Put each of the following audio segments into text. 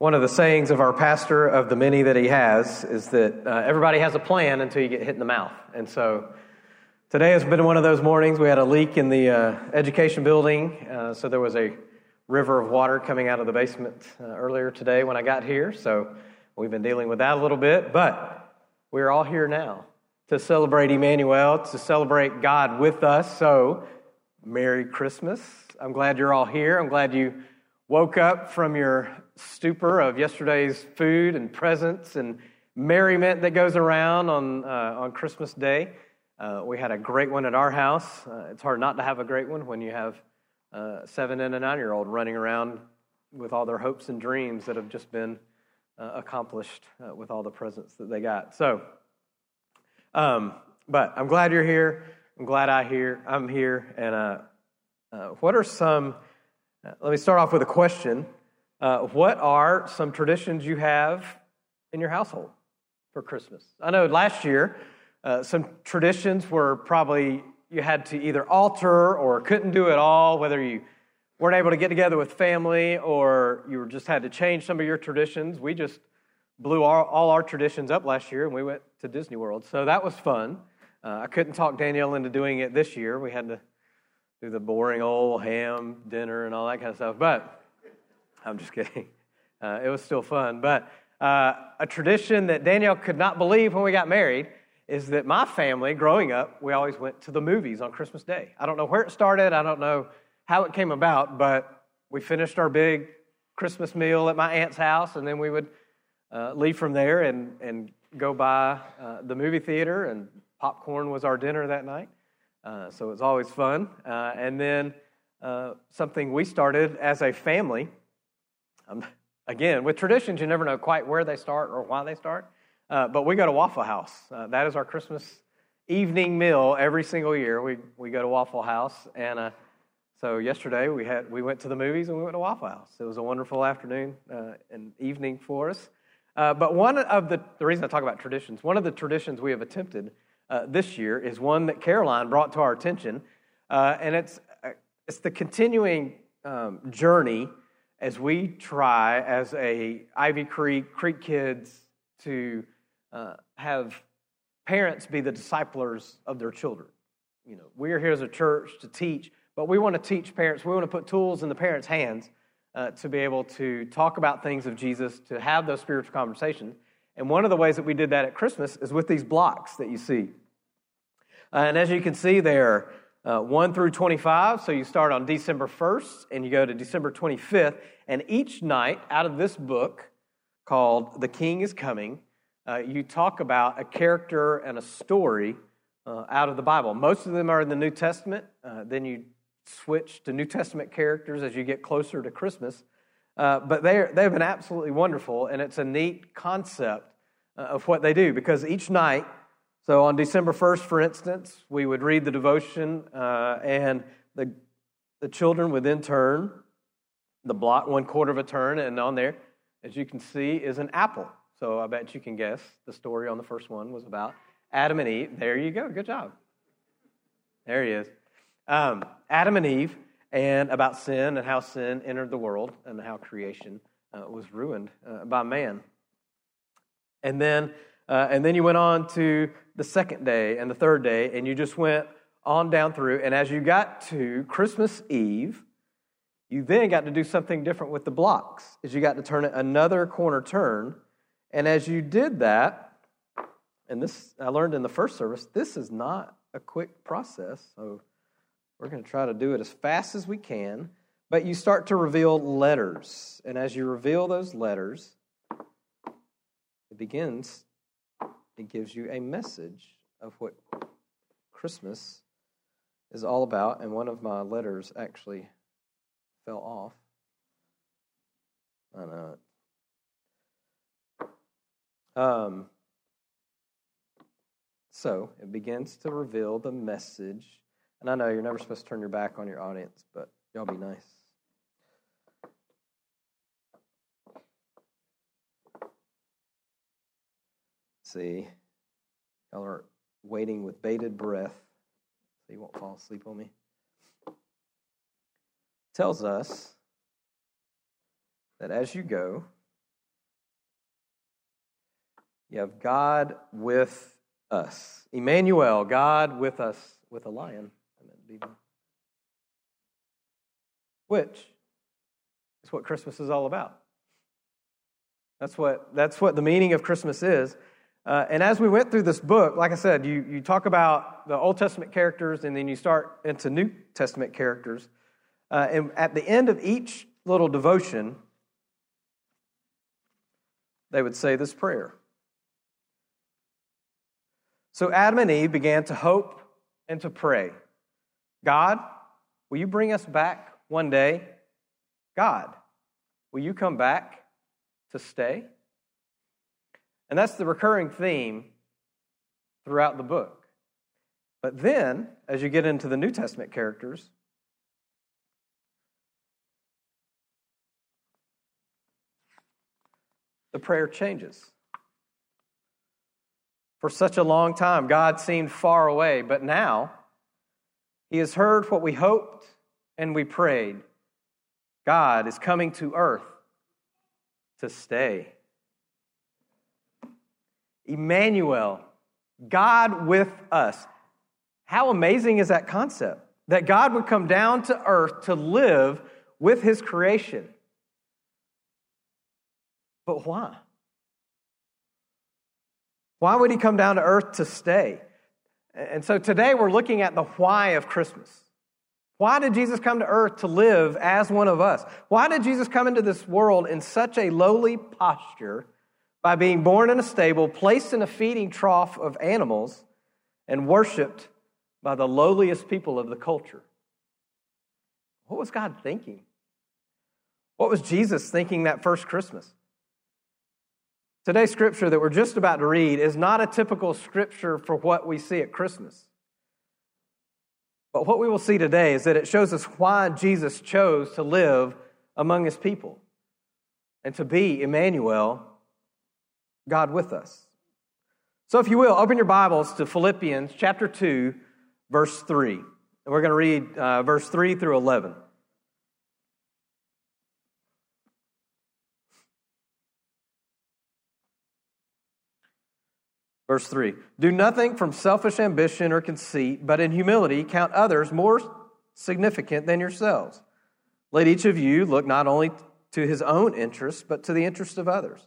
One of the sayings of our pastor, of the many that he has, is that uh, everybody has a plan until you get hit in the mouth. And so today has been one of those mornings. We had a leak in the uh, education building, uh, so there was a river of water coming out of the basement uh, earlier today when I got here. So we've been dealing with that a little bit, but we're all here now to celebrate Emmanuel, to celebrate God with us. So, Merry Christmas. I'm glad you're all here. I'm glad you woke up from your stupor of yesterday's food and presents and merriment that goes around on, uh, on Christmas Day. Uh, we had a great one at our house. Uh, it's hard not to have a great one when you have uh, seven and a nine year old running around with all their hopes and dreams that have just been uh, accomplished uh, with all the presents that they got. So, um, but I'm glad you're here. I'm glad I here. I'm here. And what are some? let me start off with a question. Uh, what are some traditions you have in your household for Christmas? I know last year uh, some traditions were probably you had to either alter or couldn't do it all, whether you weren't able to get together with family or you just had to change some of your traditions. We just blew all, all our traditions up last year and we went to Disney World. So that was fun. Uh, I couldn't talk Danielle into doing it this year. We had to do the boring old ham dinner and all that kind of stuff. But I'm just kidding. Uh, it was still fun. But uh, a tradition that Danielle could not believe when we got married is that my family, growing up, we always went to the movies on Christmas Day. I don't know where it started, I don't know how it came about, but we finished our big Christmas meal at my aunt's house, and then we would uh, leave from there and, and go by uh, the movie theater, and popcorn was our dinner that night. Uh, so it was always fun. Uh, and then something we started as a family um, again, with traditions, you never know quite where they start or why they start. Uh, but we go to Waffle House. Uh, that is our Christmas evening meal every single year. We, we go to Waffle House. And uh, so yesterday we, had, we went to the movies and we went to Waffle House. It was a wonderful afternoon uh, and evening for us. Uh, but one of the, the reason I talk about traditions, one of the traditions we have attempted uh, this year is one that Caroline brought to our attention. and it's, it's the continuing um, journey as we try as a Ivy Creek Creek kids to uh, have parents be the disciplers of their children. You know, we are here as a church to teach, but we want to teach parents. We want to put tools in the parents' hands uh, to be able to talk about things of Jesus, to have those spiritual conversations. And one of the ways that we did that at Christmas is with these blocks that you see. Uh, and as you can see, there uh, 1 through 25. So you start on December 1st and you go to December 25th. And each night out of this book called The King is Coming, uh, you talk about a character and a story uh, out of the Bible. Most of them are in the New Testament. Uh, then you switch to New Testament characters as you get closer to Christmas. Uh, but they they've been absolutely wonderful, and it's a neat concept uh, of what they do because each night so on December 1st, for instance, we would read the devotion, uh, and the, the children would then turn the block one quarter of a turn, and on there, as you can see, is an apple. So I bet you can guess the story on the first one was about Adam and Eve. There you go. Good job. There he is. Um, Adam and Eve, and about sin and how sin entered the world and how creation uh, was ruined uh, by man. And then uh, and then you went on to the second day and the third day, and you just went on down through. And as you got to Christmas Eve, you then got to do something different with the blocks, is you got to turn another corner turn. And as you did that, and this I learned in the first service, this is not a quick process. So we're going to try to do it as fast as we can. But you start to reveal letters. And as you reveal those letters, it begins it gives you a message of what Christmas is all about. And one of my letters actually fell off. I know. Um, so it begins to reveal the message. And I know you're never supposed to turn your back on your audience, but y'all be nice. See. Y'all are waiting with bated breath so you won't fall asleep on me. Tells us that as you go, You have God with us. Emmanuel, God with us, with a lion. Which is what Christmas is all about. That's what, that's what the meaning of Christmas is. Uh, and as we went through this book, like I said, you, you talk about the Old Testament characters and then you start into New Testament characters. Uh, and at the end of each little devotion, they would say this prayer. So Adam and Eve began to hope and to pray God, will you bring us back one day? God, will you come back to stay? And that's the recurring theme throughout the book. But then, as you get into the New Testament characters, the prayer changes. For such a long time, God seemed far away, but now He has heard what we hoped and we prayed. God is coming to earth to stay. Emmanuel, God with us. How amazing is that concept? That God would come down to earth to live with His creation. But why? Why would he come down to earth to stay? And so today we're looking at the why of Christmas. Why did Jesus come to earth to live as one of us? Why did Jesus come into this world in such a lowly posture by being born in a stable, placed in a feeding trough of animals, and worshiped by the lowliest people of the culture? What was God thinking? What was Jesus thinking that first Christmas? Today's scripture that we're just about to read is not a typical scripture for what we see at Christmas. But what we will see today is that it shows us why Jesus chose to live among his people and to be Emmanuel, God with us. So, if you will, open your Bibles to Philippians chapter 2, verse 3. And we're going to read uh, verse 3 through 11. Verse 3 Do nothing from selfish ambition or conceit, but in humility count others more significant than yourselves. Let each of you look not only to his own interest, but to the interest of others.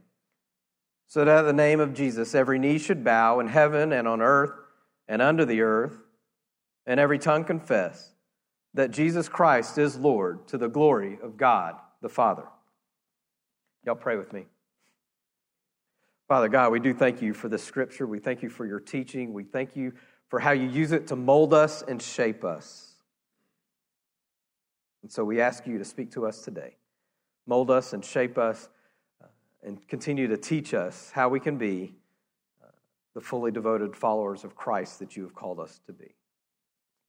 so that at the name of Jesus every knee should bow in heaven and on earth and under the earth, and every tongue confess that Jesus Christ is Lord to the glory of God the Father. Y'all pray with me. Father God, we do thank you for this scripture. We thank you for your teaching. We thank you for how you use it to mold us and shape us. And so we ask you to speak to us today. Mold us and shape us and continue to teach us how we can be uh, the fully devoted followers of Christ that you have called us to be.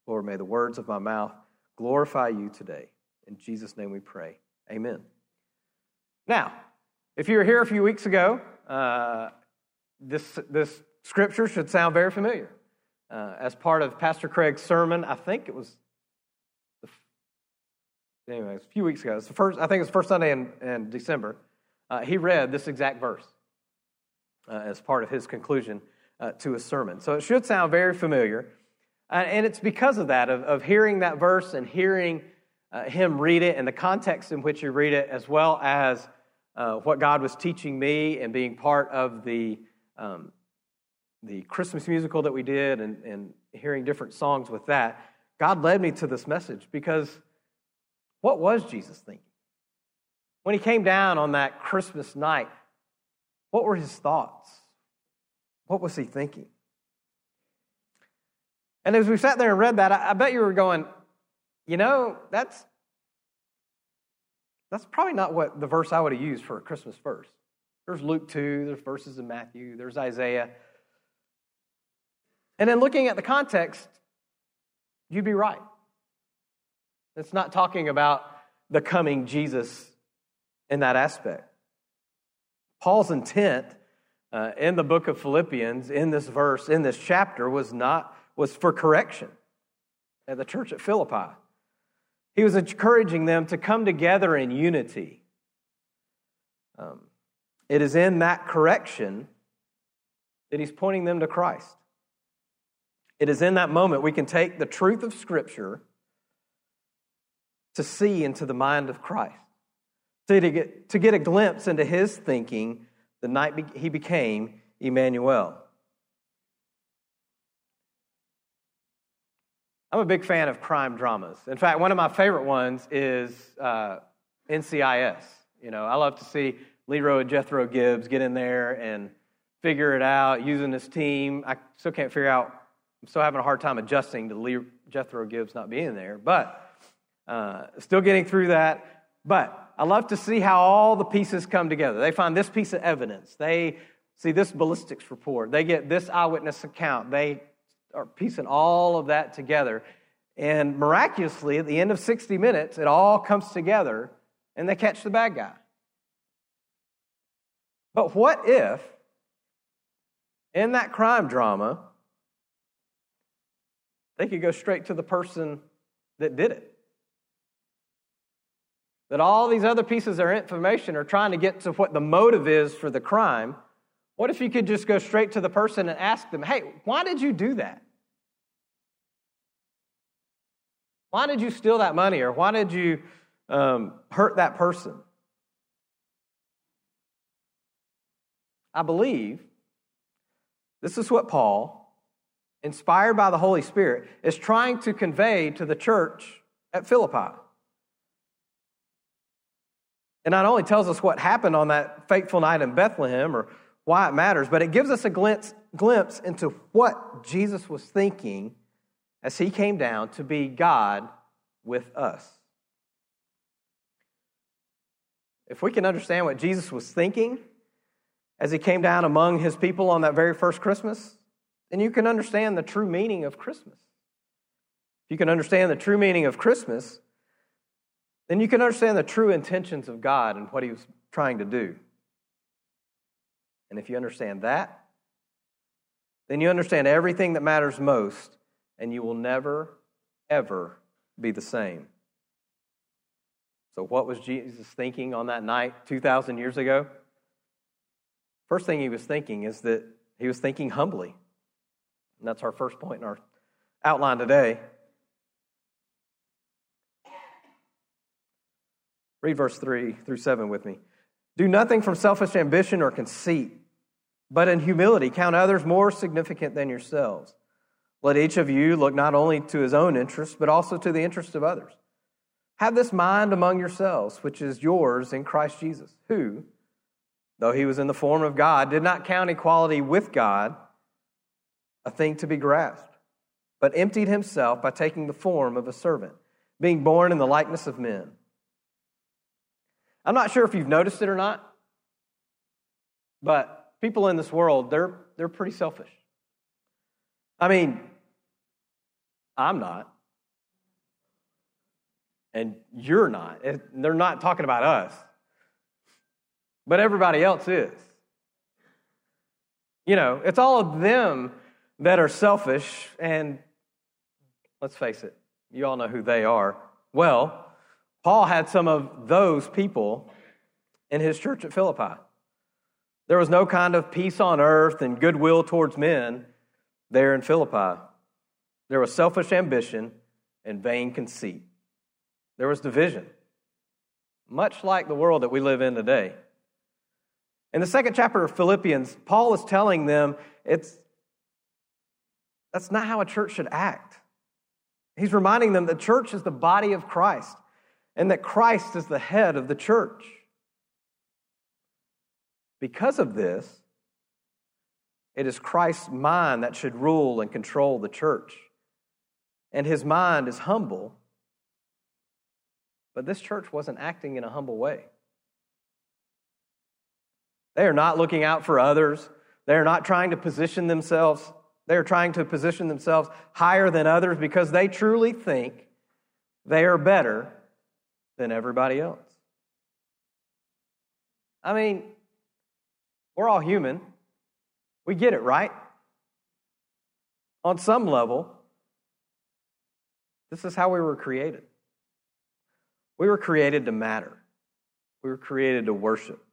Lord, may the words of my mouth glorify you today. In Jesus' name we pray. Amen. Now, if you were here a few weeks ago, uh, this, this scripture should sound very familiar. Uh, as part of Pastor Craig's sermon, I think it was, anyway, a few weeks ago. It's the first, I think it was the first Sunday in, in December. Uh, he read this exact verse uh, as part of his conclusion uh, to his sermon. So it should sound very familiar. and it's because of that, of, of hearing that verse and hearing him read it and the context in which he read it, as well as uh, what God was teaching me and being part of the, um, the Christmas musical that we did and, and hearing different songs with that, God led me to this message because what was Jesus thinking? When he came down on that Christmas night, what were his thoughts? What was he thinking? And as we sat there and read that, I, I bet you were going, you know, that's that's probably not what the verse I would have used for a Christmas verse. There's Luke 2, there's verses in Matthew, there's Isaiah. And then looking at the context, you'd be right. It's not talking about the coming Jesus in that aspect. Paul's intent uh, in the book of Philippians, in this verse, in this chapter, was not was for correction at the church at Philippi. He was encouraging them to come together in unity. Um, it is in that correction that he's pointing them to Christ. It is in that moment we can take the truth of Scripture to see into the mind of Christ, to get, to get a glimpse into his thinking the night he became Emmanuel. I'm a big fan of crime dramas. In fact, one of my favorite ones is uh, NCIS. You know, I love to see Leroy and Jethro Gibbs get in there and figure it out using his team. I still can't figure out, I'm still having a hard time adjusting to Lee, Jethro Gibbs not being there, but uh, still getting through that. But I love to see how all the pieces come together. They find this piece of evidence. They see this ballistics report. They get this eyewitness account. They are piecing all of that together. And miraculously, at the end of 60 minutes, it all comes together and they catch the bad guy. But what if, in that crime drama, they could go straight to the person that did it? That all these other pieces of information are trying to get to what the motive is for the crime. What if you could just go straight to the person and ask them, hey, why did you do that? Why did you steal that money or why did you um, hurt that person? I believe this is what Paul, inspired by the Holy Spirit, is trying to convey to the church at Philippi. It not only tells us what happened on that fateful night in Bethlehem or why it matters, but it gives us a glimpse, glimpse into what Jesus was thinking as he came down to be God with us. If we can understand what Jesus was thinking as he came down among his people on that very first Christmas, then you can understand the true meaning of Christmas. If you can understand the true meaning of Christmas, then you can understand the true intentions of God and what he was trying to do. And if you understand that, then you understand everything that matters most and you will never, ever be the same. So, what was Jesus thinking on that night 2,000 years ago? First thing he was thinking is that he was thinking humbly. And that's our first point in our outline today. Read verse 3 through 7 with me. Do nothing from selfish ambition or conceit, but in humility count others more significant than yourselves. Let each of you look not only to his own interests, but also to the interests of others. Have this mind among yourselves, which is yours in Christ Jesus, who, though he was in the form of God, did not count equality with God a thing to be grasped, but emptied himself by taking the form of a servant, being born in the likeness of men. I'm not sure if you've noticed it or not, but people in this world, they're, they're pretty selfish. I mean, I'm not. And you're not. They're not talking about us. But everybody else is. You know, it's all of them that are selfish, and let's face it, you all know who they are. Well, Paul had some of those people in his church at Philippi. There was no kind of peace on earth and goodwill towards men there in Philippi. There was selfish ambition and vain conceit. There was division, much like the world that we live in today. In the second chapter of Philippians, Paul is telling them it's that's not how a church should act. He's reminding them the church is the body of Christ and that Christ is the head of the church. Because of this, it is Christ's mind that should rule and control the church and his mind is humble. But this church wasn't acting in a humble way. They are not looking out for others. They are not trying to position themselves. They are trying to position themselves higher than others because they truly think they are better than everybody else. I mean, we're all human. We get it, right? On some level, this is how we were created. We were created to matter. We were created to worship.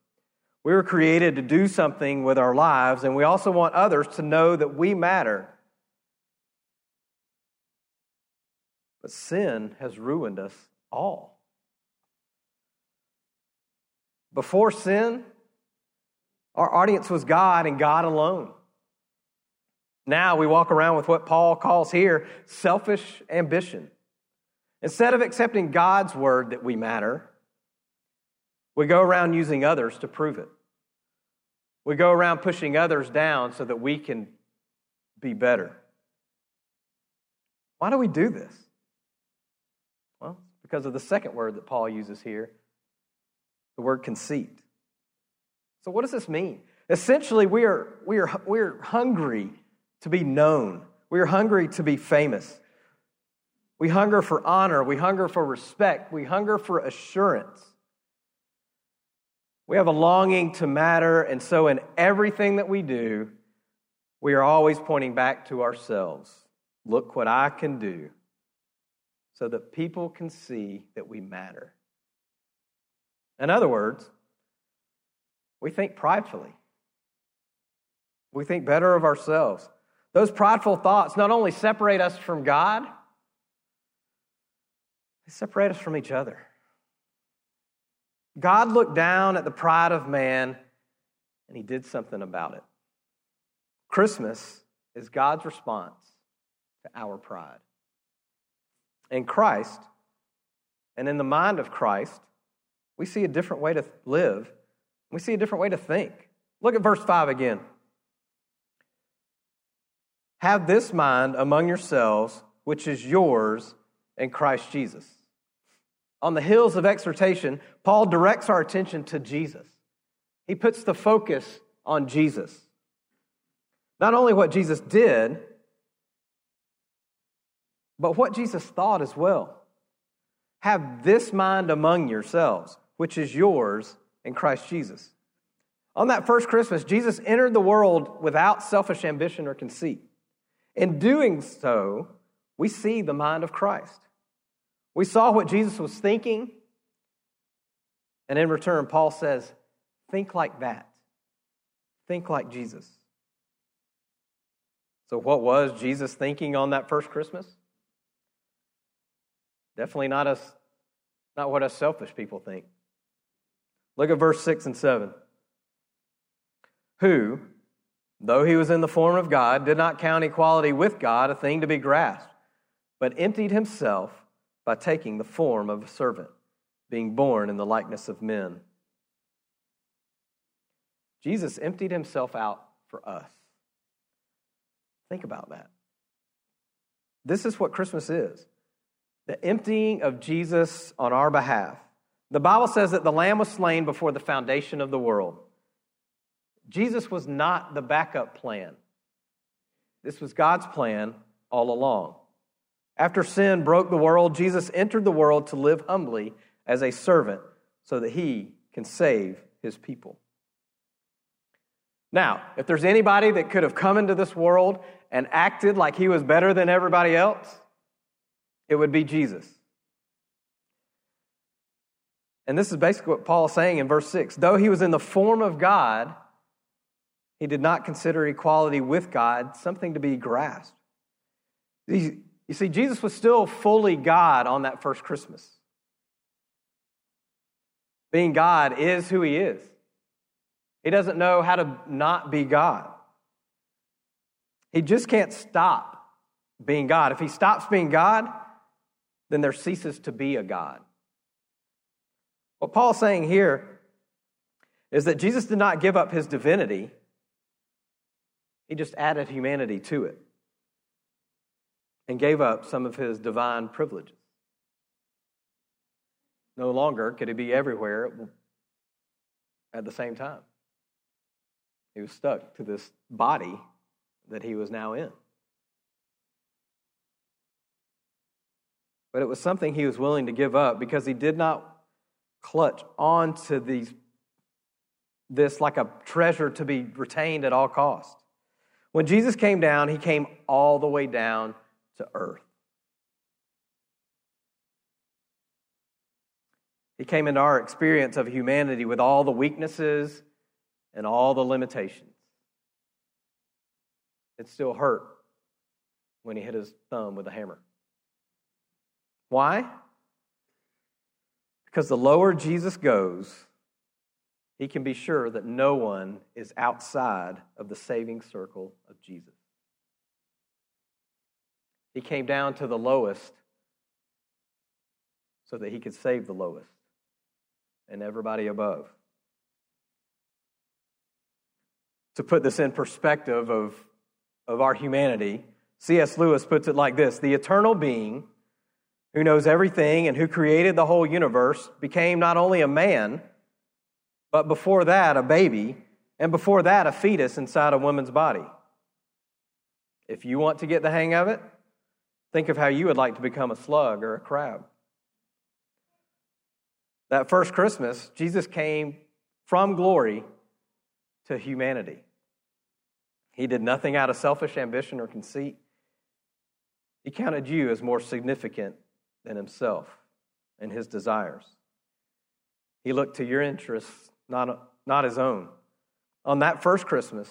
We were created to do something with our lives, and we also want others to know that we matter. But sin has ruined us all. Before sin, our audience was God and God alone. Now we walk around with what Paul calls here selfish ambition. Instead of accepting God's word that we matter, we go around using others to prove it. We go around pushing others down so that we can be better. Why do we do this? Well, because of the second word that Paul uses here the word conceit. So, what does this mean? Essentially, we are, we are, we are hungry to be known, we are hungry to be famous. We hunger for honor, we hunger for respect, we hunger for assurance. We have a longing to matter, and so in everything that we do, we are always pointing back to ourselves. Look what I can do so that people can see that we matter. In other words, we think pridefully. We think better of ourselves. Those prideful thoughts not only separate us from God, they separate us from each other. God looked down at the pride of man and he did something about it. Christmas is God's response to our pride. In Christ, and in the mind of Christ, we see a different way to live. We see a different way to think. Look at verse 5 again. Have this mind among yourselves, which is yours in Christ Jesus. On the hills of exhortation, Paul directs our attention to Jesus. He puts the focus on Jesus. Not only what Jesus did, but what Jesus thought as well. Have this mind among yourselves, which is yours in Christ Jesus. On that first Christmas, Jesus entered the world without selfish ambition or conceit. In doing so, we see the mind of Christ. We saw what Jesus was thinking, and in return, Paul says, Think like that. Think like Jesus. So, what was Jesus thinking on that first Christmas? Definitely not us not what us selfish people think. Look at verse 6 and 7. Who, though he was in the form of God, did not count equality with God a thing to be grasped, but emptied himself by taking the form of a servant, being born in the likeness of men. Jesus emptied himself out for us. Think about that. This is what Christmas is the emptying of Jesus on our behalf. The Bible says that the Lamb was slain before the foundation of the world. Jesus was not the backup plan. This was God's plan all along. After sin broke the world, Jesus entered the world to live humbly as a servant so that he can save his people. Now, if there's anybody that could have come into this world and acted like he was better than everybody else, it would be Jesus. And this is basically what Paul is saying in verse 6. Though he was in the form of God, he did not consider equality with God something to be grasped. You see, Jesus was still fully God on that first Christmas. Being God is who he is. He doesn't know how to not be God. He just can't stop being God. If he stops being God, then there ceases to be a God. What Paul's saying here is that Jesus did not give up his divinity, he just added humanity to it and gave up some of his divine privileges. No longer could he be everywhere at the same time. He was stuck to this body that he was now in. But it was something he was willing to give up because he did not clutch onto these, this like a treasure to be retained at all costs. When Jesus came down, he came all the way down to earth. He came into our experience of humanity with all the weaknesses and all the limitations. It still hurt when he hit his thumb with a hammer. Why? Because the lower Jesus goes, he can be sure that no one is outside of the saving circle of Jesus. He came down to the lowest so that he could save the lowest and everybody above. To put this in perspective of, of our humanity, C.S. Lewis puts it like this The eternal being who knows everything and who created the whole universe, became not only a man, but before that, a baby, and before that, a fetus inside a woman's body. If you want to get the hang of it, think of how you would like to become a slug or a crab. That first Christmas, Jesus came from glory to humanity. He did nothing out of selfish ambition or conceit. He counted you as more significant than himself and his desires. He looked to your interests, not, not his own. On that first Christmas,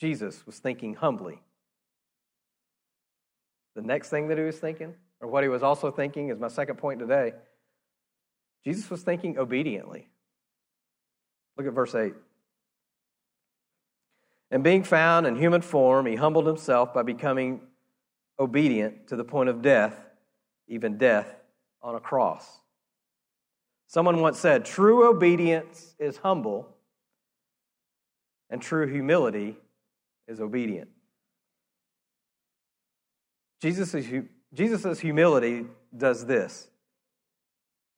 Jesus was thinking humbly. The next thing that he was thinking, or what he was also thinking, is my second point today. Jesus was thinking obediently. Look at verse 8. And being found in human form, he humbled himself by becoming obedient to the point of death, even death on a cross. Someone once said, True obedience is humble, and true humility is obedient. Jesus' humility does this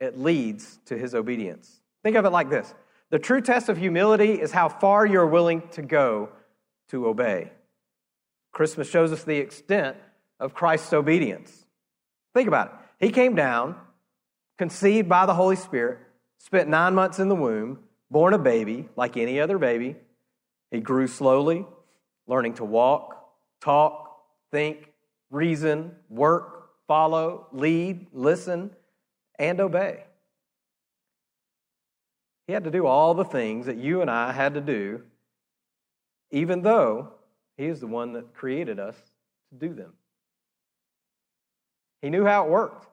it leads to his obedience. Think of it like this the true test of humility is how far you're willing to go to obey. Christmas shows us the extent of Christ's obedience. Think about it. He came down, conceived by the Holy Spirit, spent nine months in the womb, born a baby like any other baby. He grew slowly, learning to walk, talk, think, reason, work, follow, lead, listen, and obey. He had to do all the things that you and I had to do, even though He is the one that created us to do them. He knew how it worked.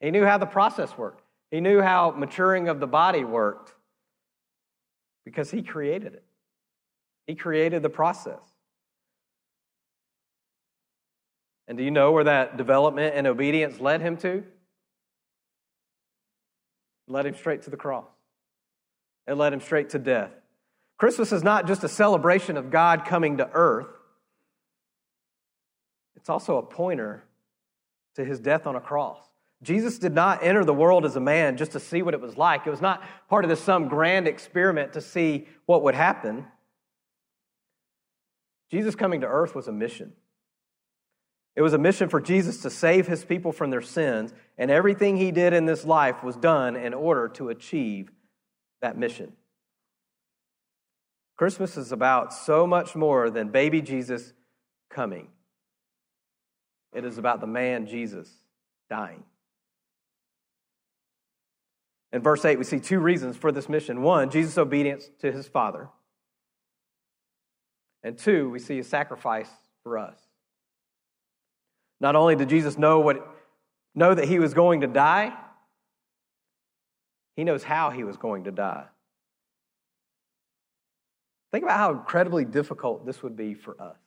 He knew how the process worked. He knew how maturing of the body worked because he created it. He created the process. And do you know where that development and obedience led him to? led him straight to the cross. It led him straight to death. Christmas is not just a celebration of God coming to earth, it's also a pointer to his death on a cross. Jesus did not enter the world as a man just to see what it was like. It was not part of this some grand experiment to see what would happen. Jesus coming to earth was a mission. It was a mission for Jesus to save his people from their sins, and everything he did in this life was done in order to achieve that mission. Christmas is about so much more than baby Jesus coming. It is about the man Jesus dying. In verse 8, we see two reasons for this mission. One, Jesus' obedience to his Father. And two, we see a sacrifice for us. Not only did Jesus know, what, know that he was going to die, he knows how he was going to die. Think about how incredibly difficult this would be for us.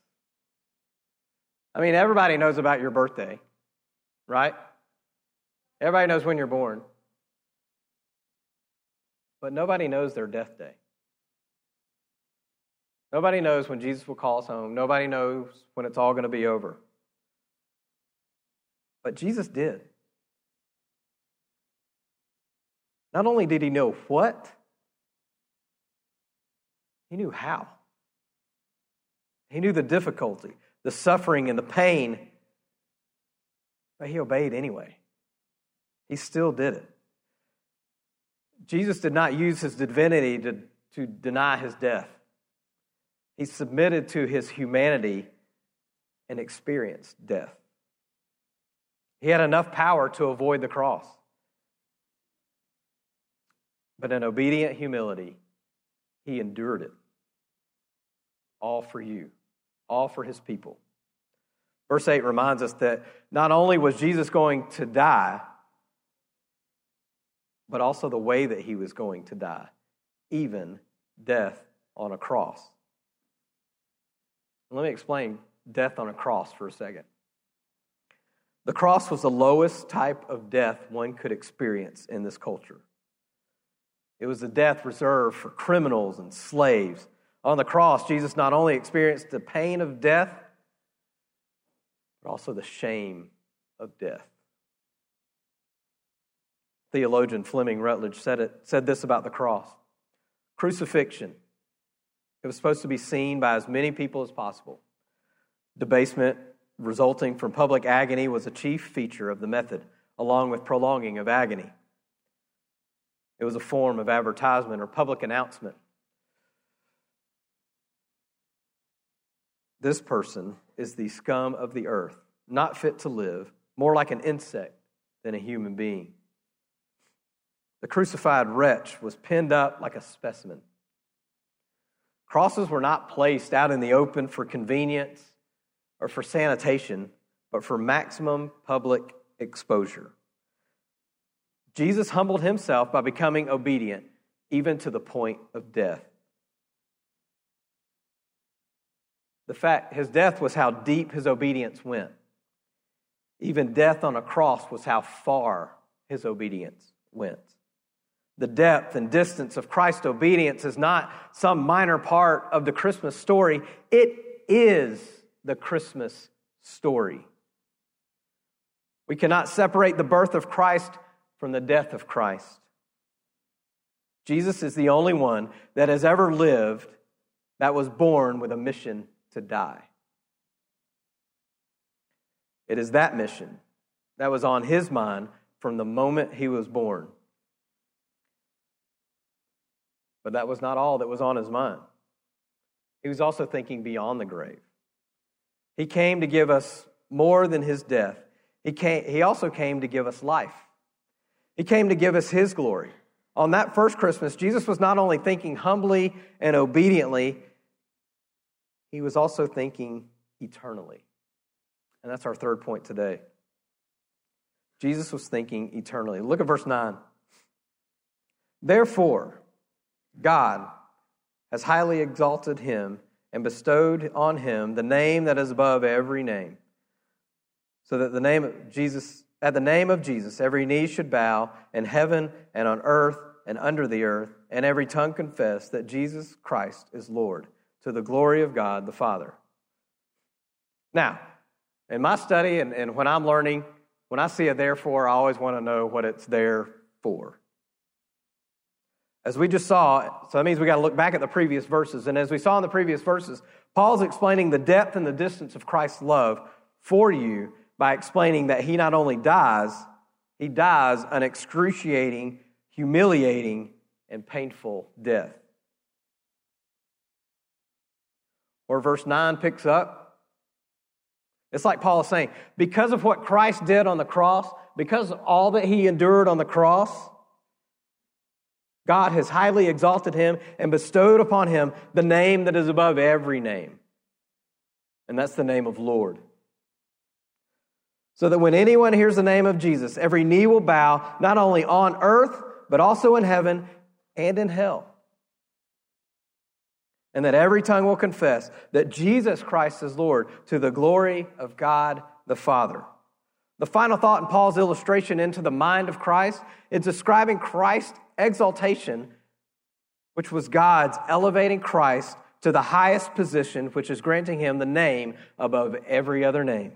I mean, everybody knows about your birthday, right? Everybody knows when you're born. But nobody knows their death day. Nobody knows when Jesus will call us home. Nobody knows when it's all going to be over. But Jesus did. Not only did he know what, he knew how. He knew the difficulty, the suffering, and the pain, but he obeyed anyway. He still did it. Jesus did not use his divinity to, to deny his death. He submitted to his humanity and experienced death. He had enough power to avoid the cross. But in obedient humility, he endured it. All for you, all for his people. Verse 8 reminds us that not only was Jesus going to die, but also the way that he was going to die, even death on a cross. Let me explain death on a cross for a second. The cross was the lowest type of death one could experience in this culture. It was the death reserved for criminals and slaves. On the cross, Jesus not only experienced the pain of death, but also the shame of death. Theologian Fleming Rutledge said, it, said this about the cross Crucifixion. It was supposed to be seen by as many people as possible. Debasement resulting from public agony was a chief feature of the method, along with prolonging of agony. It was a form of advertisement or public announcement. This person is the scum of the earth, not fit to live, more like an insect than a human being. The crucified wretch was pinned up like a specimen. Crosses were not placed out in the open for convenience or for sanitation, but for maximum public exposure. Jesus humbled himself by becoming obedient, even to the point of death. The fact his death was how deep his obedience went. Even death on a cross was how far his obedience went. The depth and distance of Christ's obedience is not some minor part of the Christmas story, it is the Christmas story. We cannot separate the birth of Christ from the death of Christ. Jesus is the only one that has ever lived that was born with a mission to die. It is that mission that was on his mind from the moment he was born. But that was not all that was on his mind. He was also thinking beyond the grave. He came to give us more than his death. He, came, he also came to give us life. He came to give us His glory. On that first Christmas, Jesus was not only thinking humbly and obediently, He was also thinking eternally. And that's our third point today. Jesus was thinking eternally. Look at verse 9. Therefore, God has highly exalted him and bestowed on him the name that is above every name, so that the name of Jesus at the name of Jesus, every knee should bow in heaven and on earth and under the earth, and every tongue confess that Jesus Christ is Lord, to the glory of God the Father. Now, in my study and, and when I'm learning, when I see a therefore, I always want to know what it's there for. As we just saw, so that means we got to look back at the previous verses. And as we saw in the previous verses, Paul's explaining the depth and the distance of Christ's love for you by explaining that he not only dies, he dies an excruciating, humiliating, and painful death. Where verse 9 picks up, it's like Paul is saying, because of what Christ did on the cross, because of all that he endured on the cross, God has highly exalted him and bestowed upon him the name that is above every name. And that's the name of Lord so that when anyone hears the name of Jesus, every knee will bow, not only on earth, but also in heaven and in hell. And that every tongue will confess that Jesus Christ is Lord to the glory of God the Father. The final thought in Paul's illustration into the mind of Christ is describing Christ's exaltation, which was God's elevating Christ to the highest position, which is granting him the name above every other name.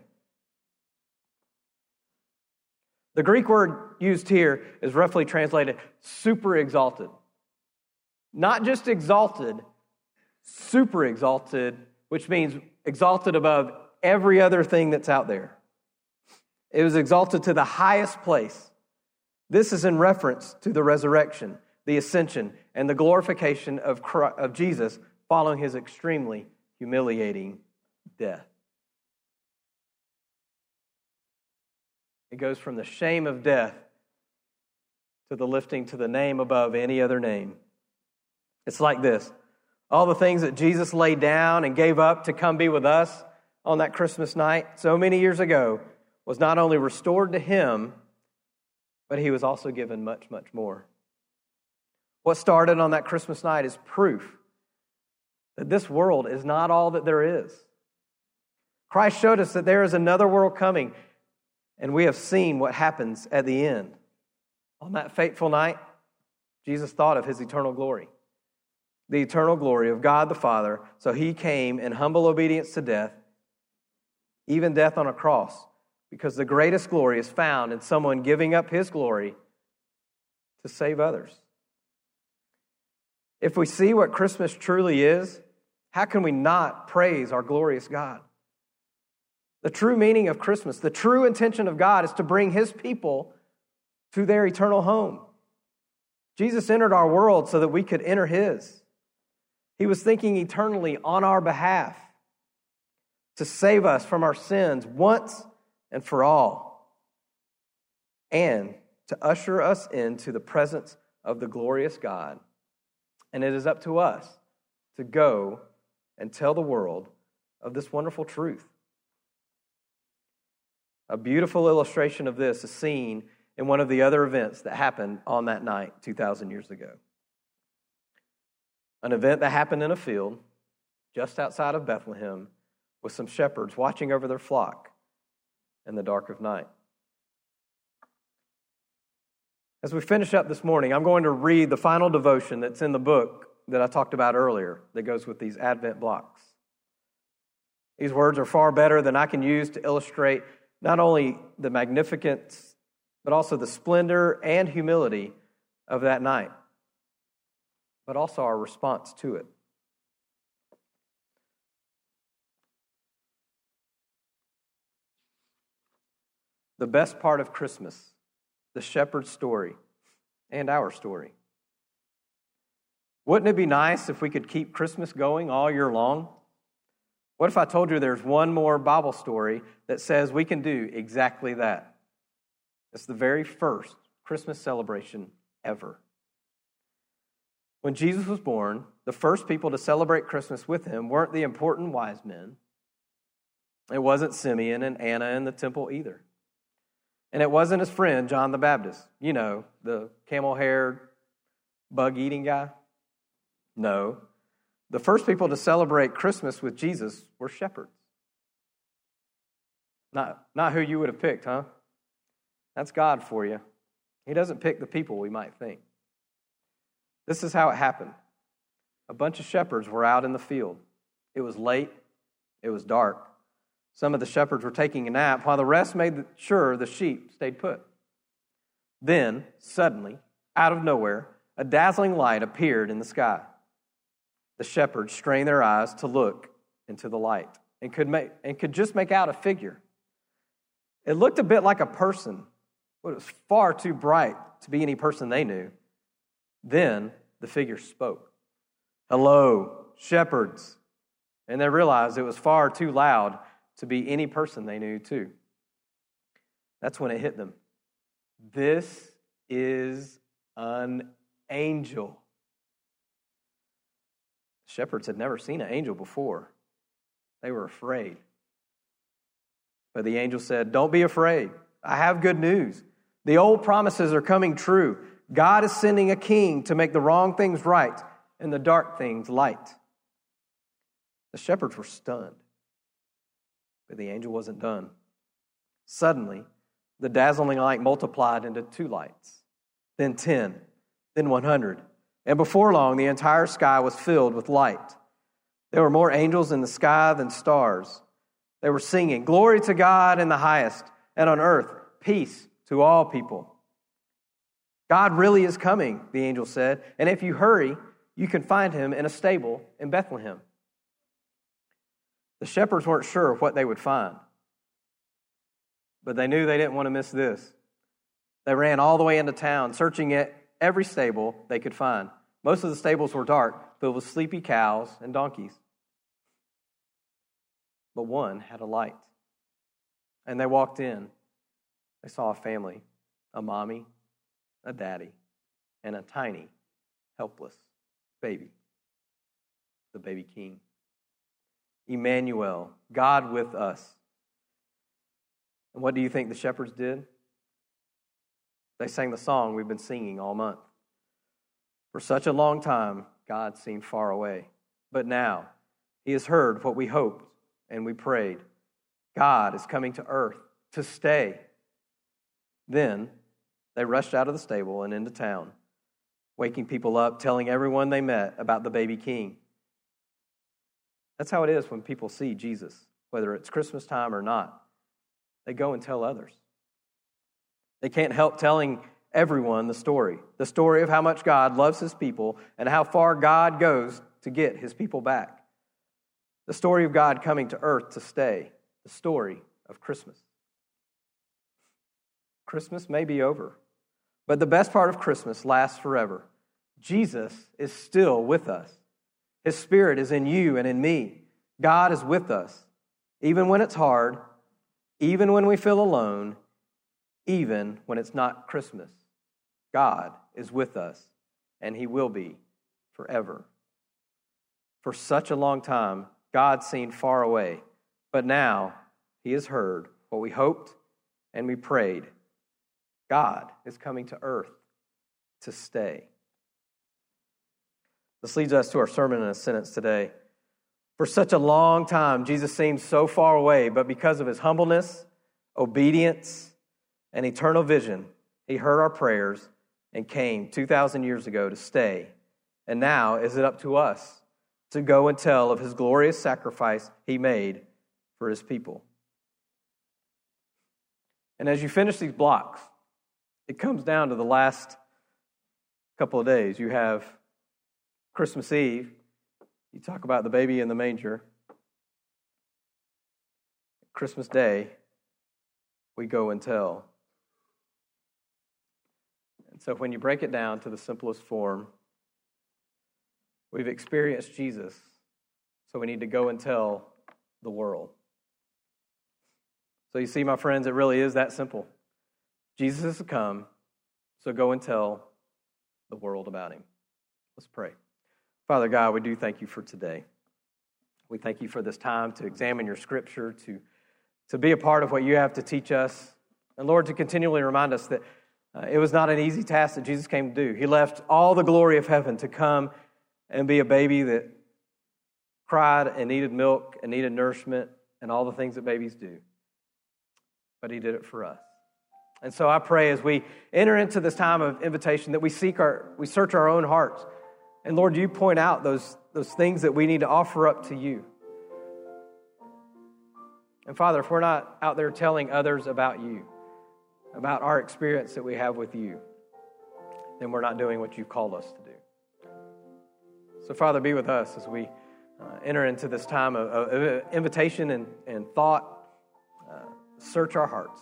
The Greek word used here is roughly translated super exalted. Not just exalted, super exalted which means exalted above every other thing that's out there. It was exalted to the highest place. This is in reference to the resurrection, the ascension, and the glorification of, Christ, of Jesus following his extremely humiliating death. It goes from the shame of death to the lifting to the name above any other name. It's like this all the things that Jesus laid down and gave up to come be with us on that Christmas night so many years ago was not only restored to him, but he was also given much, much more. What started on that Christmas night is proof that this world is not all that there is. Christ showed us that there is another world coming, and we have seen what happens at the end. On that fateful night, Jesus thought of his eternal glory, the eternal glory of God the Father. So he came in humble obedience to death, even death on a cross, because the greatest glory is found in someone giving up his glory to save others. If we see what Christmas truly is, how can we not praise our glorious God? The true meaning of Christmas, the true intention of God is to bring his people to their eternal home. Jesus entered our world so that we could enter his. He was thinking eternally on our behalf to save us from our sins once and for all, and to usher us into the presence of the glorious God and it is up to us to go and tell the world of this wonderful truth. A beautiful illustration of this is seen in one of the other events that happened on that night 2,000 years ago. An event that happened in a field just outside of Bethlehem with some shepherds watching over their flock in the dark of night. As we finish up this morning, I'm going to read the final devotion that's in the book that I talked about earlier that goes with these Advent blocks. These words are far better than I can use to illustrate not only the magnificence, but also the splendor and humility of that night, but also our response to it. The best part of Christmas the shepherd's story and our story. Wouldn't it be nice if we could keep Christmas going all year long? What if I told you there's one more Bible story that says we can do exactly that? It's the very first Christmas celebration ever. When Jesus was born, the first people to celebrate Christmas with him weren't the important wise men. It wasn't Simeon and Anna in the temple either. And it wasn't his friend, John the Baptist, you know, the camel haired, bug eating guy. No. The first people to celebrate Christmas with Jesus were shepherds. Not, not who you would have picked, huh? That's God for you. He doesn't pick the people we might think. This is how it happened. A bunch of shepherds were out in the field. It was late, it was dark. Some of the shepherds were taking a nap while the rest made sure the sheep stayed put. Then, suddenly, out of nowhere, a dazzling light appeared in the sky. The shepherds strained their eyes to look into the light and could, make, and could just make out a figure. It looked a bit like a person, but it was far too bright to be any person they knew. Then the figure spoke Hello, shepherds. And they realized it was far too loud to be any person they knew, too. That's when it hit them. This is an angel. Shepherds had never seen an angel before. They were afraid. But the angel said, Don't be afraid. I have good news. The old promises are coming true. God is sending a king to make the wrong things right and the dark things light. The shepherds were stunned. But the angel wasn't done. Suddenly, the dazzling light multiplied into two lights, then 10, then 100. And before long, the entire sky was filled with light. There were more angels in the sky than stars. They were singing, Glory to God in the highest, and on earth, peace to all people. God really is coming, the angel said. And if you hurry, you can find him in a stable in Bethlehem. The shepherds weren't sure what they would find, but they knew they didn't want to miss this. They ran all the way into town, searching at every stable they could find. Most of the stables were dark, filled with sleepy cows and donkeys. But one had a light. And they walked in. They saw a family a mommy, a daddy, and a tiny, helpless baby the baby king. Emmanuel, God with us. And what do you think the shepherds did? They sang the song we've been singing all month. For such a long time, God seemed far away. But now, He has heard what we hoped and we prayed. God is coming to earth to stay. Then they rushed out of the stable and into town, waking people up, telling everyone they met about the baby king. That's how it is when people see Jesus, whether it's Christmas time or not. They go and tell others. They can't help telling everyone the story the story of how much God loves his people and how far God goes to get his people back. The story of God coming to earth to stay, the story of Christmas. Christmas may be over, but the best part of Christmas lasts forever. Jesus is still with us. His Spirit is in you and in me. God is with us, even when it's hard, even when we feel alone, even when it's not Christmas. God is with us, and He will be forever. For such a long time, God seemed far away, but now He has heard what we hoped and we prayed. God is coming to earth to stay. This leads us to our sermon in a sentence today. For such a long time, Jesus seemed so far away, but because of his humbleness, obedience, and eternal vision, he heard our prayers and came 2,000 years ago to stay. And now is it up to us to go and tell of his glorious sacrifice he made for his people. And as you finish these blocks, it comes down to the last couple of days. You have Christmas Eve, you talk about the baby in the manger. Christmas Day, we go and tell. And so when you break it down to the simplest form, we've experienced Jesus, so we need to go and tell the world. So you see, my friends, it really is that simple. Jesus has come, so go and tell the world about him. Let's pray. Father God, we do thank you for today. We thank you for this time to examine your scripture, to, to be a part of what you have to teach us. And Lord, to continually remind us that uh, it was not an easy task that Jesus came to do. He left all the glory of heaven to come and be a baby that cried and needed milk and needed nourishment and all the things that babies do. But he did it for us. And so I pray as we enter into this time of invitation that we seek our, we search our own hearts and Lord, you point out those, those things that we need to offer up to you. And Father, if we're not out there telling others about you, about our experience that we have with you, then we're not doing what you've called us to do. So, Father, be with us as we uh, enter into this time of, of invitation and, and thought. Uh, search our hearts.